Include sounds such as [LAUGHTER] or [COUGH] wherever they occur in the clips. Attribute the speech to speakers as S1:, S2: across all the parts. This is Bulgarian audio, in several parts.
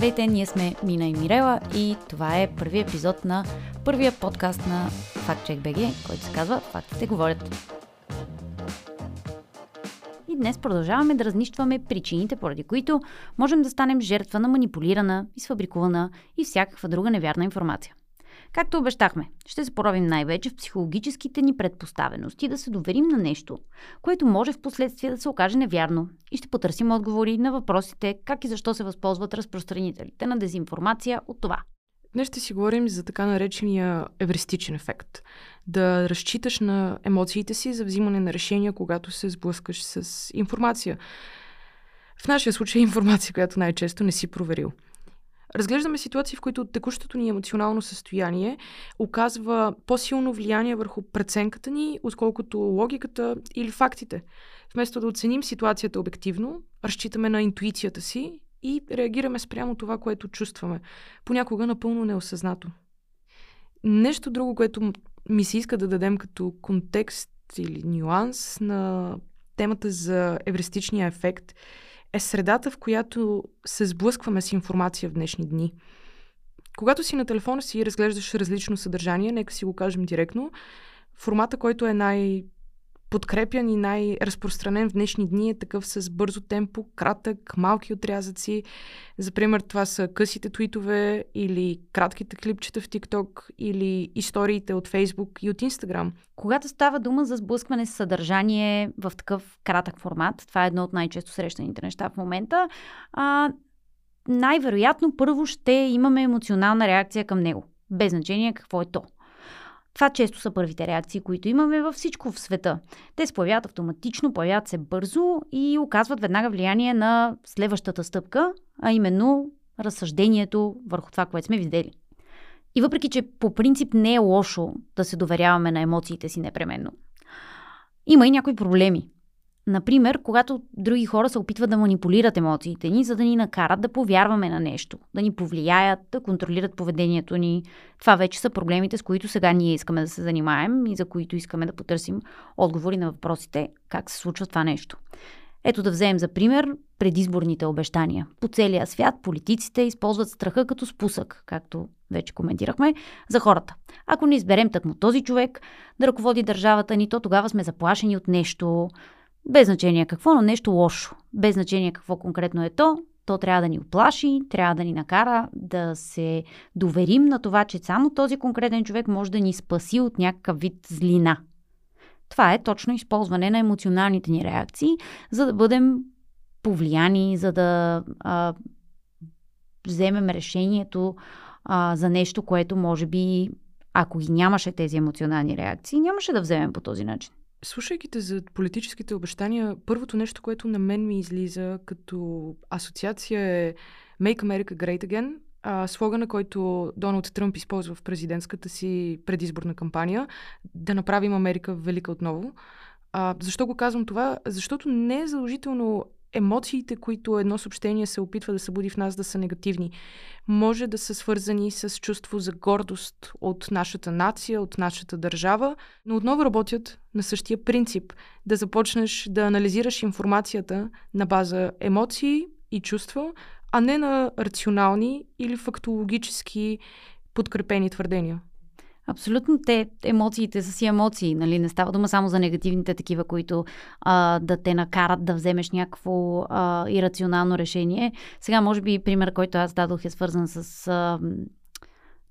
S1: Здравейте, ние сме Мина и Мирела и това е първият епизод на първия подкаст на FactCheck BG, който се казва Фактите говорят. И днес продължаваме да разнищваме причините, поради които можем да станем жертва на манипулирана, изфабрикувана и всякаква друга невярна информация. Както обещахме, ще се поровим най-вече в психологическите ни предпоставености да се доверим на нещо, което може в последствие да се окаже невярно и ще потърсим отговори на въпросите как и защо се възползват разпространителите на дезинформация от това.
S2: Днес ще си говорим за така наречения евристичен ефект. Да разчиташ на емоциите си за взимане на решения, когато се сблъскаш с информация. В нашия случай информация, която най-често не си проверил. Разглеждаме ситуации, в които текущото ни емоционално състояние оказва по-силно влияние върху преценката ни, отколкото логиката или фактите. Вместо да оценим ситуацията обективно, разчитаме на интуицията си и реагираме спрямо това, което чувстваме. Понякога напълно неосъзнато. Нещо друго, което ми се иска да дадем като контекст или нюанс на темата за евристичния ефект – е средата, в която се сблъскваме с информация в днешни дни. Когато си на телефона си разглеждаш различно съдържание, нека си го кажем директно, формата, който е най- подкрепян и най-разпространен в днешни дни е такъв с бързо темпо, кратък, малки отрязъци. За пример, това са късите твитове или кратките клипчета в TikTok или историите от Facebook и от Instagram.
S1: Когато става дума за сблъскване с съдържание в такъв кратък формат, това е едно от най-често срещаните неща в момента, а, най-вероятно първо ще имаме емоционална реакция към него. Без значение какво е то. Това често са първите реакции, които имаме във всичко в света. Те се появяват автоматично, появяват се бързо и оказват веднага влияние на следващата стъпка, а именно разсъждението върху това, което сме видели. И въпреки, че по принцип не е лошо да се доверяваме на емоциите си непременно, има и някои проблеми. Например, когато други хора се опитват да манипулират емоциите ни, за да ни накарат да повярваме на нещо, да ни повлияят, да контролират поведението ни. Това вече са проблемите, с които сега ние искаме да се занимаем и за които искаме да потърсим отговори на въпросите как се случва това нещо. Ето да вземем за пример предизборните обещания. По целия свят политиците използват страха като спусък, както вече коментирахме, за хората. Ако не изберем такмо този човек да ръководи държавата ни, то тогава сме заплашени от нещо, без значение какво, но нещо лошо. Без значение какво конкретно е то, то трябва да ни оплаши, трябва да ни накара да се доверим на това, че само този конкретен човек може да ни спаси от някакъв вид злина. Това е точно използване на емоционалните ни реакции, за да бъдем повлияни, за да а, вземем решението а, за нещо, което може би, ако ги нямаше тези емоционални реакции, нямаше да вземем по този начин.
S2: Слушайки те за политическите обещания, първото нещо, което на мен ми излиза като асоциация е Make America Great Again, а, слогана, който Доналд Тръмп използва в президентската си предизборна кампания, да направим Америка велика отново. А, защо го казвам това? Защото не е задължително емоциите, които едно съобщение се опитва да събуди в нас да са негативни, може да са свързани с чувство за гордост от нашата нация, от нашата държава, но отново работят на същия принцип. Да започнеш да анализираш информацията на база емоции и чувства, а не на рационални или фактологически подкрепени твърдения.
S1: Абсолютно те, емоциите са си емоции, нали? Не става дума само за негативните такива, които а, да те накарат да вземеш някакво а, ирационално решение. Сега, може би, пример, който аз дадох е свързан с а,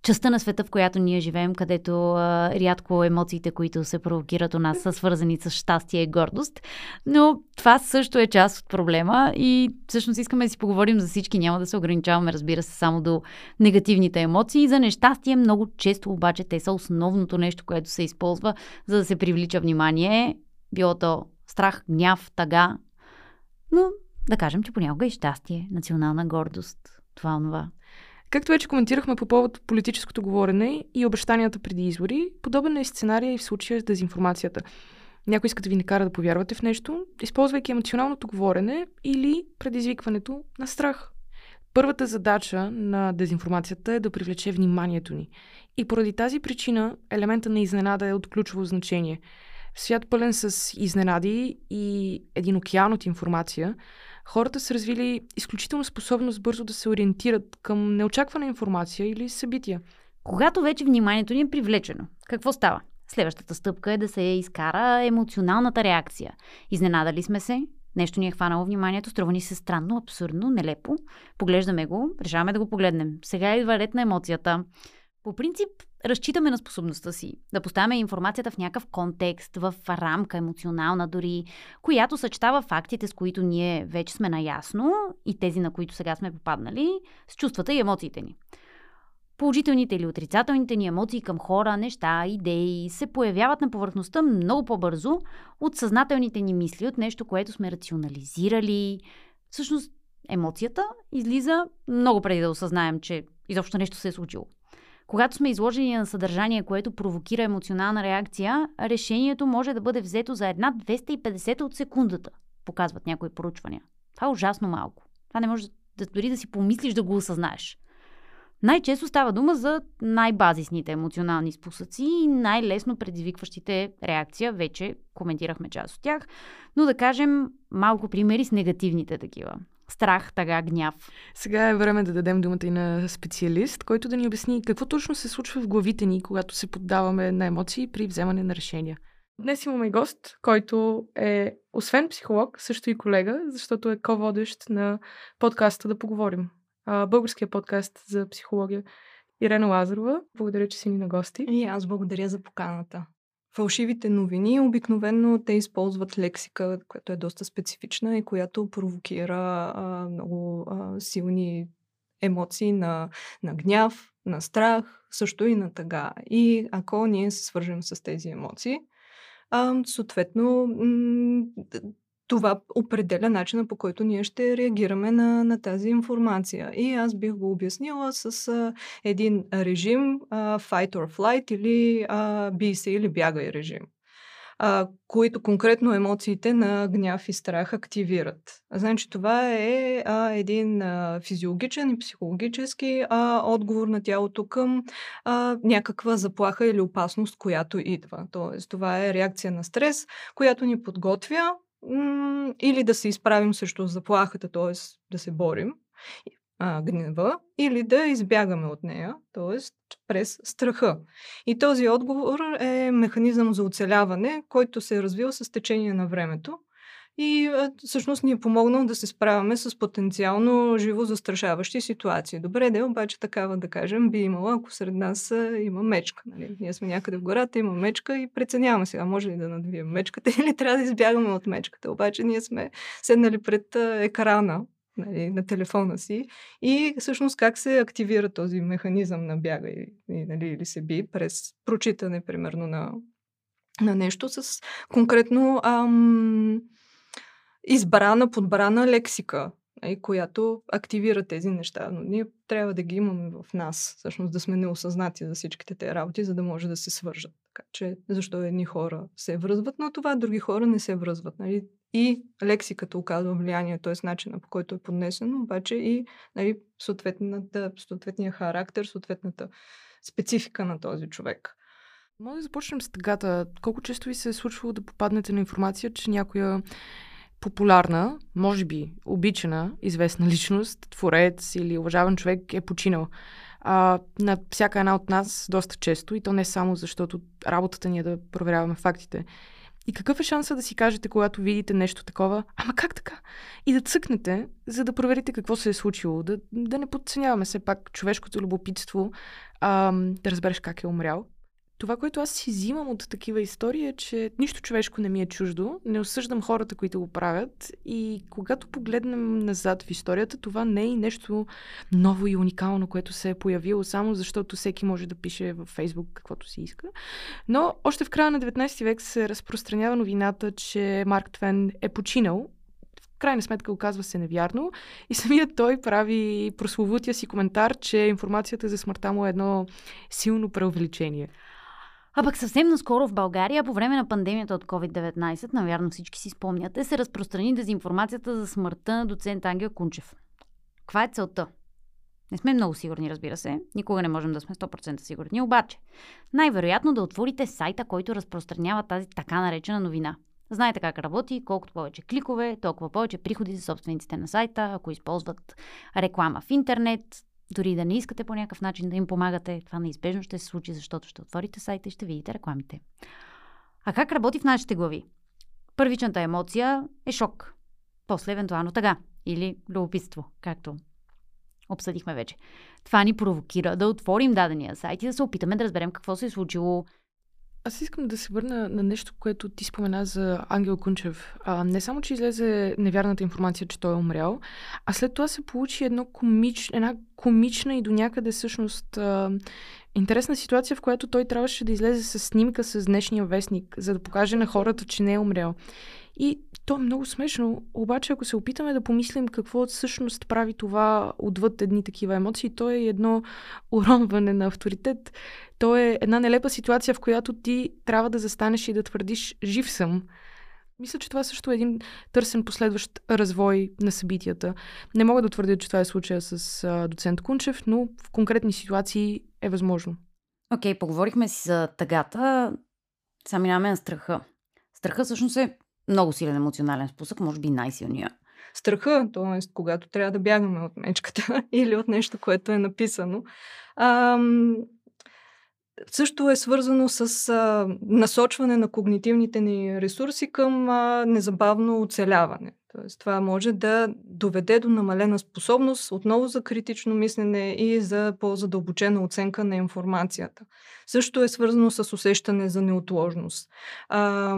S1: частта на света, в която ние живеем, където а, рядко емоциите, които се провокират у нас, са свързани с щастие и гордост. Но това също е част от проблема и всъщност искаме да си поговорим за всички. Няма да се ограничаваме, разбира се, само до негативните емоции. За нещастие много често обаче те са основното нещо, което се използва, за да се привлича внимание. Било то страх, гняв, тага. Но да кажем, че понякога и щастие, национална гордост, това, онова.
S2: Както вече коментирахме по повод политическото говорене и обещанията преди избори, подобен е сценария и в случая с дезинформацията. Някой иска да ви накара да повярвате в нещо, използвайки емоционалното говорене или предизвикването на страх. Първата задача на дезинформацията е да привлече вниманието ни. И поради тази причина елемента на изненада е от ключово значение. В свят пълен с изненади и един океан от информация, хората са развили изключително способност бързо да се ориентират към неочаквана информация или събития.
S1: Когато вече вниманието ни е привлечено, какво става? Следващата стъпка е да се изкара емоционалната реакция. Изненадали сме се, нещо ни е хванало вниманието, струва ни се странно, абсурдно, нелепо. Поглеждаме го, решаваме да го погледнем. Сега идва ред на емоцията. По принцип, разчитаме на способността си да поставяме информацията в някакъв контекст, в рамка емоционална дори, която съчетава фактите, с които ние вече сме наясно и тези, на които сега сме попаднали, с чувствата и емоциите ни. Положителните или отрицателните ни емоции към хора, неща, идеи се появяват на повърхността много по-бързо от съзнателните ни мисли, от нещо, което сме рационализирали. Всъщност, емоцията излиза много преди да осъзнаем, че изобщо нещо се е случило. Когато сме изложени на съдържание, което провокира емоционална реакция, решението може да бъде взето за една 250 от секундата, показват някои поручвания. Това е ужасно малко. Това не може да, дори да си помислиш да го осъзнаеш. Най-често става дума за най-базисните емоционални спусъци и най-лесно предизвикващите реакция. Вече коментирахме част от тях. Но да кажем малко примери с негативните такива. Страх, тъга, гняв.
S2: Сега е време да дадем думата и на специалист, който да ни обясни какво точно се случва в главите ни, когато се поддаваме на емоции при вземане на решения. Днес имаме гост, който е, освен психолог, също и колега, защото е ко-водещ на подкаста Да поговорим българския подкаст за психология. Ирена Лазарова, благодаря, че си ни на гости.
S3: И аз благодаря за поканата. Фалшивите новини обикновено те използват лексика, която е доста специфична и която провокира а, много а, силни емоции на, на гняв, на страх, също и на тъга. И ако ние се свържем с тези емоции, а, съответно м- това определя начина по който ние ще реагираме на, на тази информация. И аз бих го обяснила с а, един режим а, fight or flight или а, бий се или бягай режим а, които конкретно емоциите на гняв и страх активират. Значи това е а, един а, физиологичен и психологически а, отговор на тялото към а, някаква заплаха или опасност, която идва. Тоест това е реакция на стрес, която ни подготвя или да се изправим срещу заплахата, т.е. да се борим, а, гнева, или да избягаме от нея, т.е. през страха. И този отговор е механизъм за оцеляване, който се е развил с течение на времето и всъщност ни е помогнал да се справяме с потенциално живо застрашаващи ситуации. Добре, да, обаче такава да кажем би имала, ако сред нас има мечка. Нали? Ние сме някъде в гората, има мечка и преценяваме сега, може ли да надвием мечката [LAUGHS] или трябва да избягаме от мечката. Обаче ние сме седнали пред екрана нали, на телефона си и всъщност как се активира този механизъм на бяга и, нали, или се би през прочитане, примерно, на, на нещо с конкретно ам, избрана, подбрана лексика, и която активира тези неща. Но ние трябва да ги имаме в нас, всъщност да сме неосъзнати за всичките тези работи, за да може да се свържат. Така че защо едни хора се връзват, но това други хора не се връзват. Нали? И лексиката оказва влияние, т.е. начина по който е поднесено, обаче и нали, съответния характер, съответната специфика на този човек.
S2: Може да започнем с тъгата. Колко често ви се е случвало да попаднете на информация, че някоя популярна, може би обичана, известна личност, творец или уважаван човек е починал. А, на всяка една от нас доста често и то не само защото работата ни е да проверяваме фактите. И какъв е шанса да си кажете, когато видите нещо такова, ама как така? И да цъкнете, за да проверите какво се е случило, да, да не подценяваме все пак човешкото любопитство, а, да разбереш как е умрял. Това, което аз си взимам от такива истории е, че нищо човешко не ми е чуждо, не осъждам хората, които го правят и когато погледнем назад в историята, това не е нещо ново и уникално, което се е появило само защото всеки може да пише във Фейсбук каквото си иска. Но още в края на 19 век се разпространява новината, че Марк Твен е починал крайна сметка оказва се невярно и самият той прави прословутия си коментар, че информацията за смъртта му е едно силно преувеличение.
S1: А пък съвсем наскоро в България, по време на пандемията от COVID-19, навярно всички си спомняте, се разпространи дезинформацията за смъртта на доцент Ангел Кунчев. Каква е целта? Не сме много сигурни, разбира се. Никога не можем да сме 100% сигурни. Обаче, най-вероятно да отворите сайта, който разпространява тази така наречена новина. Знаете как работи, колкото повече кликове, толкова повече приходи за собствениците на сайта, ако използват реклама в интернет, дори да не искате по някакъв начин да им помагате, това неизбежно ще се случи, защото ще отворите сайта и ще видите рекламите. А как работи в нашите глави? Първичната емоция е шок. После евентуално тъга или любопитство, както обсъдихме вече. Това ни провокира да отворим дадения сайт и да се опитаме да разберем какво се е случило,
S2: аз искам да се върна на нещо, което ти спомена за Ангел Кунчев. А, не само, че излезе невярната информация, че той е умрял, а след това се получи едно комич, една комична и до някъде всъщност а, интересна ситуация, в която той трябваше да излезе с снимка с днешния вестник, за да покаже на хората, че не е умрял. И то е много смешно, обаче ако се опитаме да помислим какво всъщност прави това отвъд едни такива емоции, то е едно уронване на авторитет. То е една нелепа ситуация, в която ти трябва да застанеш и да твърдиш жив съм. Мисля, че това също е един търсен последващ развой на събитията. Не мога да твърдя, че това е случая с а, доцент Кунчев, но в конкретни ситуации е възможно.
S1: Окей, okay, поговорихме си за тъгата. Сега на страха. Страха всъщност е много силен емоционален спусък, може би най-силния.
S3: Страха, т.е. когато трябва да бягаме от мечката [LAUGHS] или от нещо, което е написано. Ам, също е свързано с а, насочване на когнитивните ни ресурси към а, незабавно оцеляване. Тоест, това може да доведе до намалена способност отново за критично мислене и за по-задълбочена оценка на информацията. Също е свързано с усещане за неотложност. А,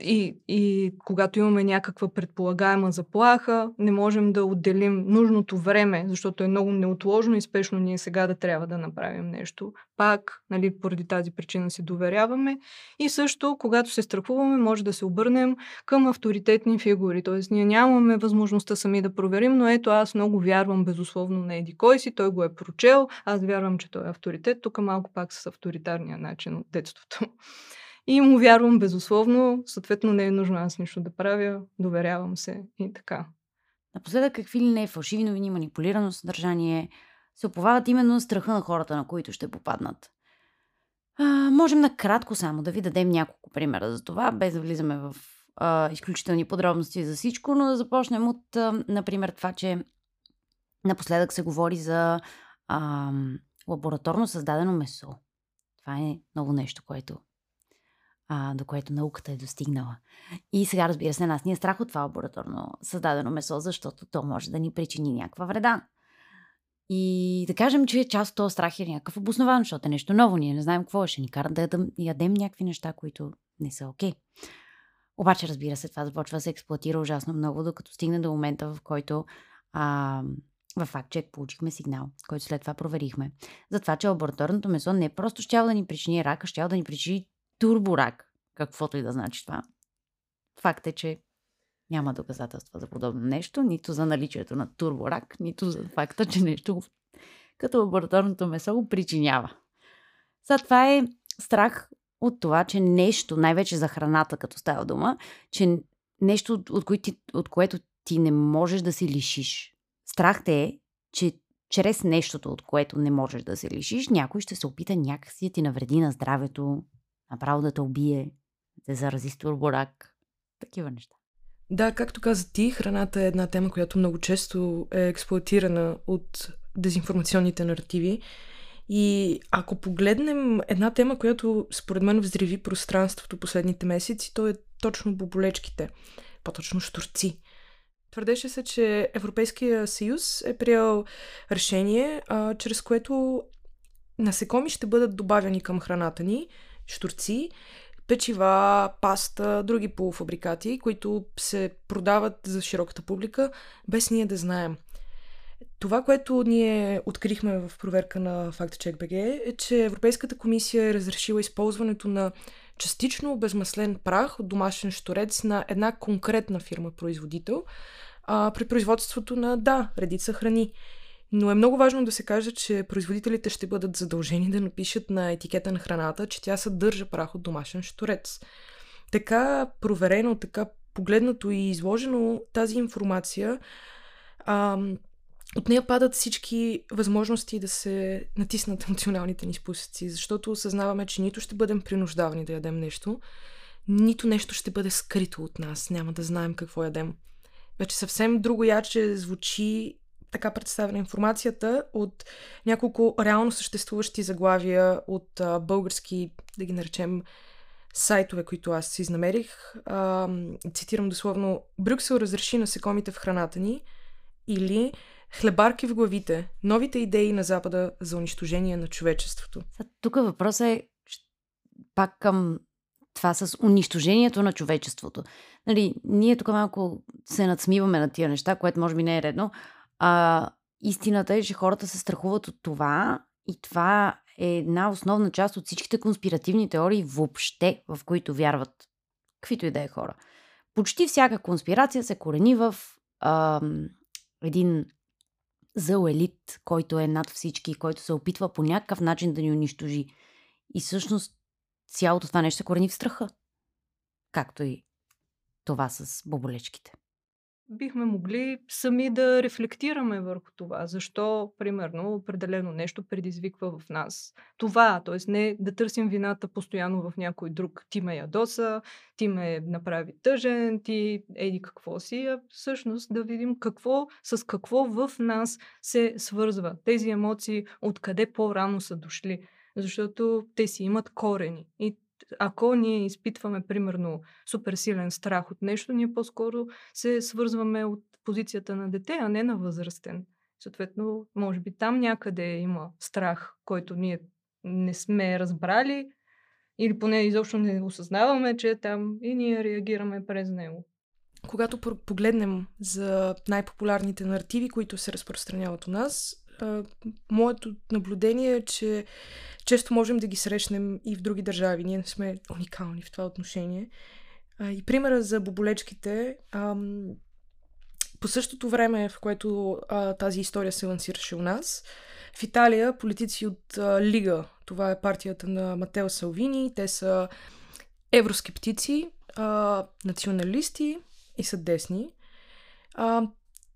S3: и, и когато имаме някаква предполагаема заплаха, не можем да отделим нужното време, защото е много неотложно и спешно ние сега да трябва да направим нещо. Пак, нали, поради тази причина си доверяваме. И също, когато се страхуваме, може да се обърнем към авторитетни фигури. Тоест, ние нямаме възможността сами да проверим, но ето аз много вярвам безусловно на Еди кой си, той го е прочел, аз вярвам, че той е авторитет. Тук малко пак с авторитарния начин от детството. И му вярвам безусловно, съответно не е нужно аз нищо да правя, доверявам се и така.
S1: Напоследък какви ли не фалшиви новини, манипулирано съдържание се оповават именно страха на хората, на които ще попаднат. А, можем накратко само да ви дадем няколко примера за това, без да влизаме в а, изключителни подробности за всичко, но да започнем от, а, например, това, че напоследък се говори за а, лабораторно създадено месо. Това е много нещо, което а, до което науката е достигнала. И сега, разбира се, нас ни е страх от това лабораторно създадено месо, защото то може да ни причини някаква вреда. И да кажем, че част от този страх е някакъв обоснован, защото е нещо ново. Ние не знаем какво е. ще ни карат да ядем, ядем някакви неща, които не са окей. Okay. Обаче, разбира се, това започва да се експлуатира ужасно много, докато стигне до момента, в който а, във факт чек получихме сигнал, който след това проверихме. За това, че лабораторното месо не просто ще да ни причини рак, а да ни причини турборак, каквото и да значи това. Факт е, че няма доказателства за подобно нещо, нито за наличието на турборак, нито за факта, че нещо като лабораторното месо го причинява. Сега това е страх от това, че нещо, най-вече за храната, като става дума, че нещо, от, кое ти, от което ти не можеш да се лишиш. Страх те е, че чрез нещото, от което не можеш да се лишиш, някой ще се опита някакси да ти навреди на здравето, направо да те убие, да зарази с турборак. Такива неща.
S2: Да, както каза ти, храната е една тема, която много често е експлуатирана от дезинформационните наративи. И ако погледнем една тема, която според мен взриви пространството последните месеци, то е точно боболечките, по-точно штурци. Твърдеше се, че Европейския съюз е приел решение, а, чрез което насекоми ще бъдат добавени към храната ни, штурци, печива, паста, други полуфабрикати, които се продават за широката публика, без ние да знаем. Това, което ние открихме в проверка на FactCheck.bg е, че Европейската комисия е разрешила използването на частично обезмаслен прах от домашен шторец на една конкретна фирма-производител а, при производството на, да, редица храни. Но е много важно да се каже, че производителите ще бъдат задължени да напишат на етикета на храната, че тя съдържа прах от домашен шторец. Така проверено, така погледнато и изложено тази информация, а, от нея падат всички възможности да се натиснат [LAUGHS] емоционалните ни спусъци, защото осъзнаваме, че нито ще бъдем принуждавани да ядем нещо, нито нещо ще бъде скрито от нас. Няма да знаем какво ядем. Вече съвсем друго яче звучи така представена информацията от няколко реално съществуващи заглавия от а, български, да ги наречем, сайтове, които аз изнамерих. А, цитирам дословно Брюксел разреши насекомите в храната ни или Хлебарки в главите. Новите идеи на Запада за унищожение на човечеството.
S1: Тук въпросът е пак към това с унищожението на човечеството. Нали, ние тук малко се надсмиваме на тия неща, което може би не е редно. А, истината е, че хората се страхуват от това и това е една основна част от всичките конспиративни теории въобще, в които вярват каквито и да е хора. Почти всяка конспирация се корени в а, един зъл елит, който е над всички, който се опитва по някакъв начин да ни унищожи. И всъщност цялото това нещо се корени в страха. Както и това с боболечките
S3: бихме могли сами да рефлектираме върху това. Защо, примерно, определено нещо предизвиква в нас това. Т.е. не да търсим вината постоянно в някой друг. Ти ме ядоса, ти ме направи тъжен, ти еди какво си, а всъщност да видим какво, с какво в нас се свързва. Тези емоции откъде по-рано са дошли защото те си имат корени. И ако ние изпитваме, примерно, супер силен страх от нещо, ние по-скоро се свързваме от позицията на дете, а не на възрастен. Съответно, може би там някъде има страх, който ние не сме разбрали или поне изобщо не осъзнаваме, че е там и ние реагираме през него.
S2: Когато погледнем за най-популярните наративи, които се разпространяват у нас, моето наблюдение е, че често можем да ги срещнем и в други държави. Ние не сме уникални в това отношение. А, и примера за боболечките. Ам, по същото време, в което а, тази история се лансираше у нас, в Италия политици от а, Лига, това е партията на Матео Салвини, те са евроскептици, а, националисти и са десни. А,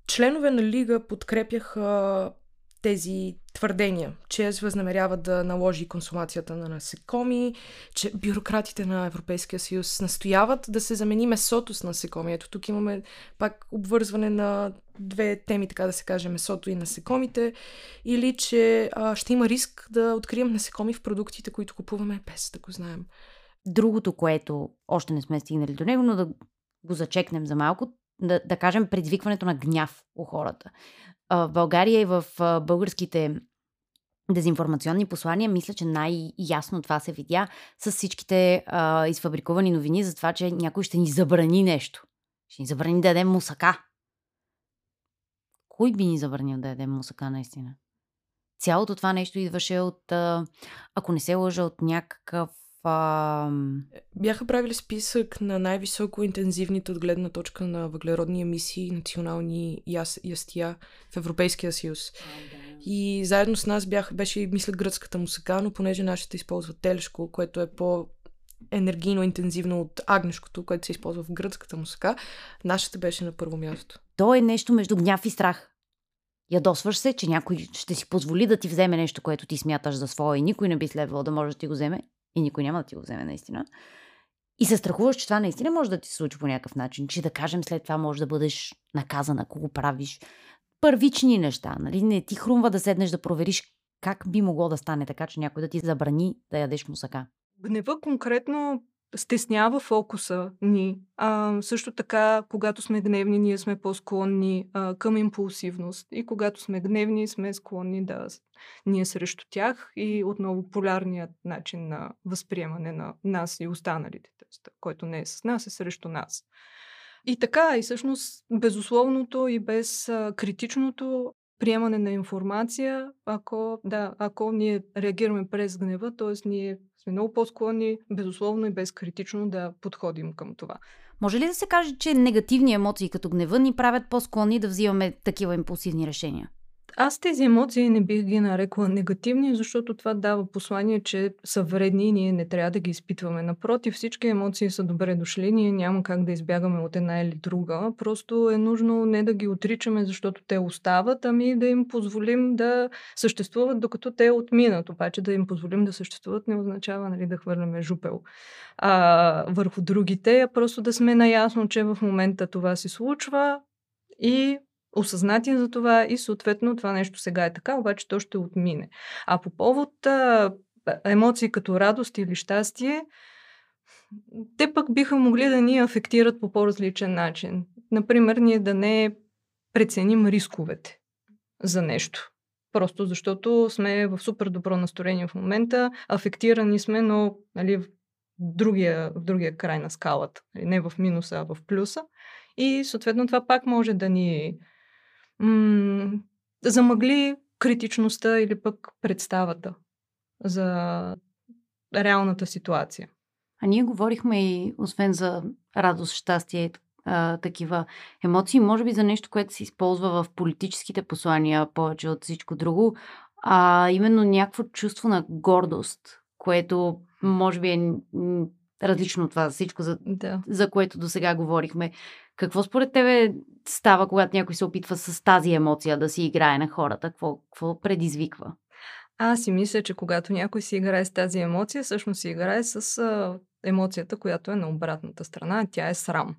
S2: членове на Лига подкрепяха тези твърдения, че възнамерява да наложи консумацията на насекоми, че бюрократите на Европейския съюз настояват да се замени месото с насекоми. Ето тук имаме пак обвързване на две теми, така да се каже, месото и насекомите, или че а, ще има риск да открием насекоми в продуктите, които купуваме без да го знаем.
S1: Другото, което още не сме стигнали до него, но да го зачекнем за малко, да, да кажем предизвикването на гняв у хората в България и в българските дезинформационни послания, мисля, че най-ясно това се видя с всичките а, изфабрикувани новини за това, че някой ще ни забрани нещо. Ще ни забрани да ядем мусака. Кой би ни забранил да ядем мусака, наистина? Цялото това нещо идваше от, ако не се лъжа, от някакъв а...
S2: Бяха правили списък на най-високо интензивните от гледна точка на въглеродни емисии национални яс, ястия в Европейския съюз. И заедно с нас бях, беше, мисля, гръцката мусака, но понеже нашите използват телешко, което е по енергийно интензивно от агнешкото, което се използва в гръцката мусака, нашата беше на първо място.
S1: То е нещо между гняв и страх. Ядосваш се, че някой ще си позволи да ти вземе нещо, което ти смяташ за свое и никой не би следвало да може да ти го вземе и никой няма да ти го вземе наистина. И се страхуваш, че това наистина може да ти се случи по някакъв начин, че да кажем след това може да бъдеш наказан, ако го правиш. Първични неща, нали? Не ти хрумва да седнеш да провериш как би могло да стане така, че някой да ти забрани да ядеш мусака.
S3: Гнева конкретно стеснява фокуса ни. А, също така, когато сме гневни, ние сме по-склонни а, към импулсивност. И когато сме гневни, сме склонни да ние срещу тях. И отново полярният начин на възприемане на нас и останалите, т.е. който не е с нас, е срещу нас. И така, и всъщност безусловното и без а, критичното приемане на информация, ако, да, ако ние реагираме през гнева, т.е. ние сме много по-склонни, безусловно и безкритично да подходим към това.
S1: Може ли да се каже, че негативни емоции като гнева ни правят по-склонни да взимаме такива импулсивни решения?
S3: Аз тези емоции не бих ги нарекла негативни, защото това дава послание, че са вредни и ние не трябва да ги изпитваме. Напротив, всички емоции са добре дошли, ние няма как да избягаме от една или друга. Просто е нужно не да ги отричаме, защото те остават, ами да им позволим да съществуват, докато те отминат. Обаче да им позволим да съществуват не означава нали, да хвърляме жупел а, върху другите, а просто да сме наясно, че в момента това се случва и осъзнати за това и съответно това нещо сега е така, обаче то ще отмине. А по повод а, емоции като радост или щастие, те пък биха могли да ни афектират по по-различен начин. Например, ние да не преценим рисковете за нещо. Просто защото сме в супер добро настроение в момента, афектирани сме, но нали, в, другия, в другия край на скалата. Нали, не в минуса, а в плюса. И съответно това пак може да ни м- замъгли критичността или пък представата за реалната ситуация.
S1: А ние говорихме и, освен за радост, щастие, а, такива емоции, може би за нещо, което се използва в политическите послания повече от всичко друго, а именно някакво чувство на гордост, което може би е различно от това всичко, за, да. за което до сега говорихме. Какво според тебе става, когато някой се опитва с тази емоция да си играе на хората? Какво, какво предизвиква?
S3: Аз си мисля, че когато някой си играе с тази емоция, всъщност си играе с а, емоцията, която е на обратната страна, тя е срам.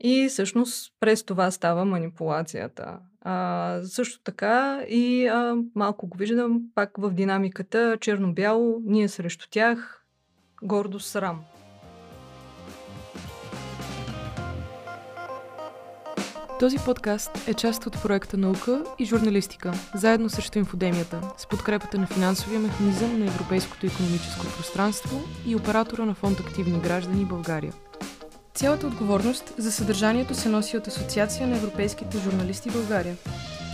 S3: И всъщност през това става манипулацията. А, също така и а, малко го виждам пак в динамиката черно-бяло, ние срещу тях, гордо срам.
S2: Този подкаст е част от проекта Наука и журналистика, заедно срещу инфодемията, с подкрепата на финансовия механизъм на Европейското економическо пространство и оператора на фонд Активни граждани България. Цялата отговорност за съдържанието се носи от Асоциация на европейските журналисти България.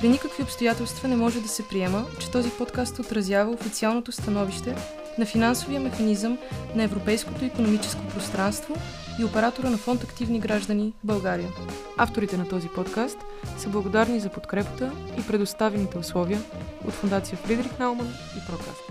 S2: При никакви обстоятелства не може да се приема, че този подкаст отразява официалното становище на финансовия механизъм на Европейското економическо пространство и оператора на фонд Активни граждани България. Авторите на този подкаст са благодарни за подкрепата и предоставените условия от Фундация Фридрих Науман и Прокастас.